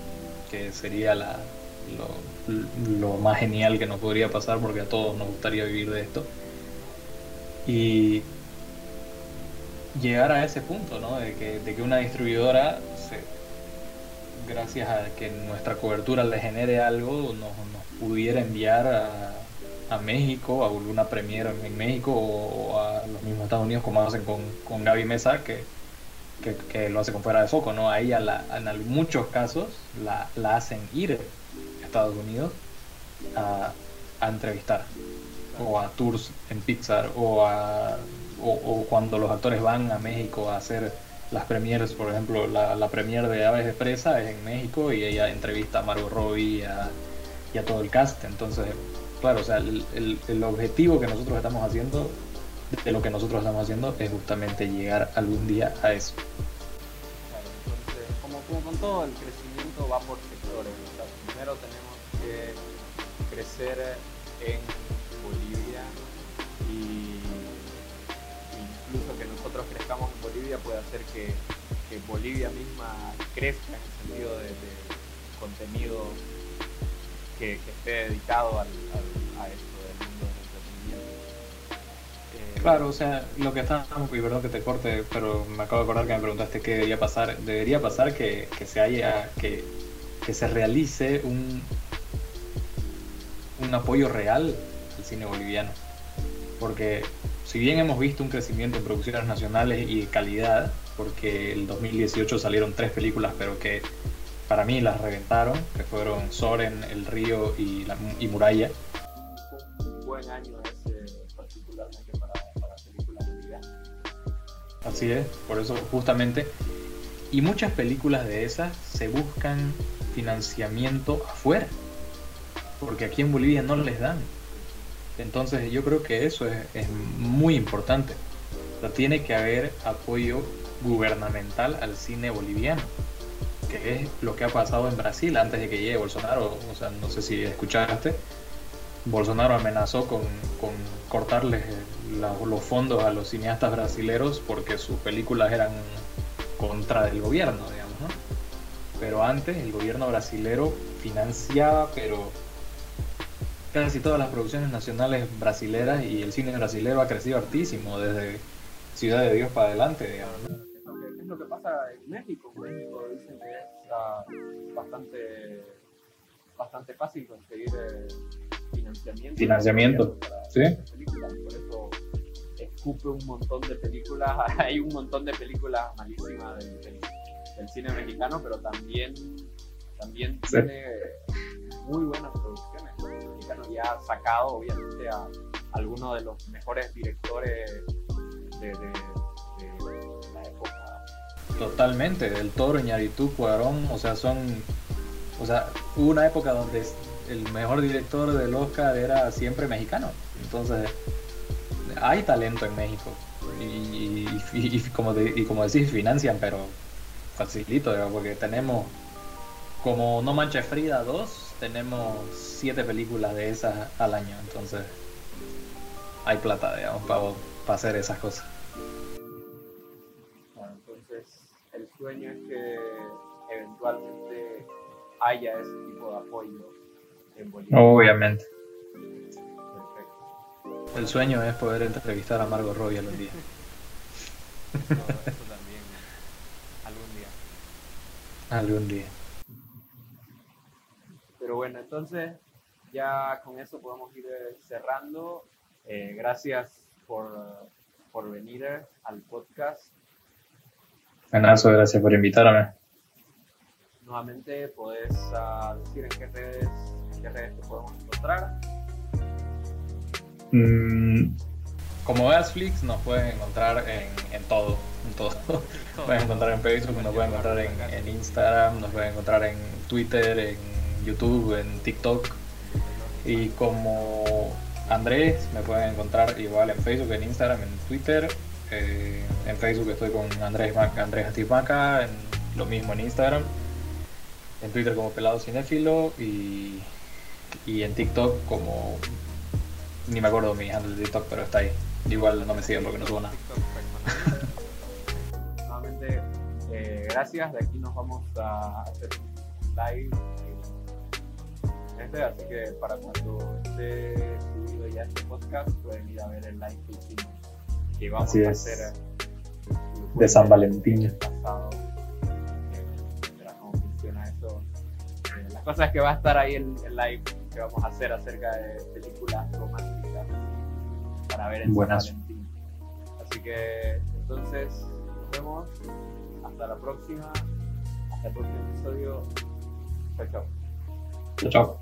que sería lo, más genial que nos podría pasar porque a todos nos gustaría vivir de esto. Y llegar a ese punto, ¿no? De que, una distribuidora, gracias a que nuestra cobertura le genere algo, nos pudiera enviar a, a México, a alguna premiere en, México o, a los mismos Estados Unidos como hacen con, con Gaby Mesa, que que, lo hace con fuera de foco, ¿no? A ella la, en muchos casos la, la hacen ir a Estados Unidos a, a entrevistar. o a tours en Pixar o, a, o, cuando los actores van a México a hacer las premieres, por ejemplo, la, la premiere de Aves de Presa es en México y ella entrevista a Margot Robbie y a, todo el cast. Entonces, claro, o sea, el, el, objetivo que nosotros estamos haciendo, de lo que nosotros estamos haciendo, es justamente llegar algún día a eso. entonces, como, como con todo, el crecimiento va por sectores. primero tenemos que crecer en Bolivia y incluso que nosotros crezcamos en Bolivia puede hacer que, Bolivia misma crezca en el sentido de, contenido que, esté dedicado al, esto del mundo del entretenimiento. Eh, claro, o sea, lo que está, y perdón que te corte, pero me acabo de acordar que me preguntaste qué debería pasar. Debería pasar que, se haya, que, que se realice un, un apoyo real al cine boliviano. Porque si bien hemos visto un crecimiento en producciones nacionales y de calidad, porque el 2018 salieron tres películas, pero que para mí las reventaron, que fueron Soren, El Río y Muralla. Buen año ese, particularmente para, películas bolivianas. Así es, por eso justamente. Y muchas películas de esas se buscan financiamiento afuera, porque aquí en Bolivia no les dan. Entonces yo creo que eso es, muy importante. tiene que haber apoyo gubernamental al cine boliviano, que es lo que ha pasado en Brasil antes de que llegue Bolsonaro. O sea, no sé si escuchaste, Bolsonaro amenazó con, con cortarles los fondos a los cineastas brasileros porque sus películas eran contra del gobierno, digamos, ¿no? Pero antes el gobierno brasilero financiaba, pero casi todas las producciones nacionales brasileras y el cine brasilero ha crecido hartísimo desde Ciudad de Dios para adelante, digamos. ¿Qué es lo que pasa en México? México dicen que es uh, bastante, bastante fácil conseguir eh, financiamiento. Financiamiento, sí. Por eso escupe un montón de películas. Hay un montón de películas malísimas del, cine mexicano, pero también, también tiene muy buenas producciones. El mexicano ya ha sacado, obviamente, a algunos de los mejores directores de, la época. Totalmente, el Toro, Iñárritu, Cuarón, o sea, son. O sea, hubo una época donde el mejor director del Oscar era siempre mexicano. Entonces, hay talento en México. Y, como, y como decís, financian, pero facilito, porque tenemos como No Mancha Frida 2, tenemos siete películas de esas al año, entonces hay plata, digamos, para, hacer esas cosas. Bueno, entonces el sueño es que eventualmente haya ese tipo de apoyo en Bolivia. Obviamente. Perfecto. El sueño es poder entrevistar a Margot Robbie algún día. eso también, algún día. Algún día. Pero bueno, entonces ya con eso podemos ir eh, cerrando. Eh, gracias por, por venir al podcast. Buenazo, gracias por invitarme. Nuevamente, puedes uh, decir en qué redes, qué redes te podemos encontrar. Mm, como veas Flix, nos pueden encontrar en, en todo. En todo. nos pueden encontrar en Facebook, nos pueden encontrar en, en Instagram, nos pueden encontrar en Twitter, en YouTube, en TikTok. Y como Andrés, me pueden encontrar igual en Facebook, en Instagram, en Twitter. Eh, en Facebook estoy con Andrés, Andrés en lo mismo en Instagram. En Twitter como Pelado Cinéfilo y, y en TikTok como... Ni me acuerdo mi handle de TikTok, pero está ahí. Igual no me siguen porque no subo nada. Nuevamente, eh, gracias. De aquí nos vamos a hacer un live así que para cuando esté subido ya este podcast pueden ir a ver el live que hicimos, que vamos a hacer eh, de San Valentín. Pasado, cómo funciona eso. Eh, la cosa es que va a estar ahí el, el, live que vamos a hacer acerca de películas románticas para ver en San Valentín. Así que entonces nos vemos. Hasta la próxima. Hasta el próximo episodio. Chao, chao. Chao, chao.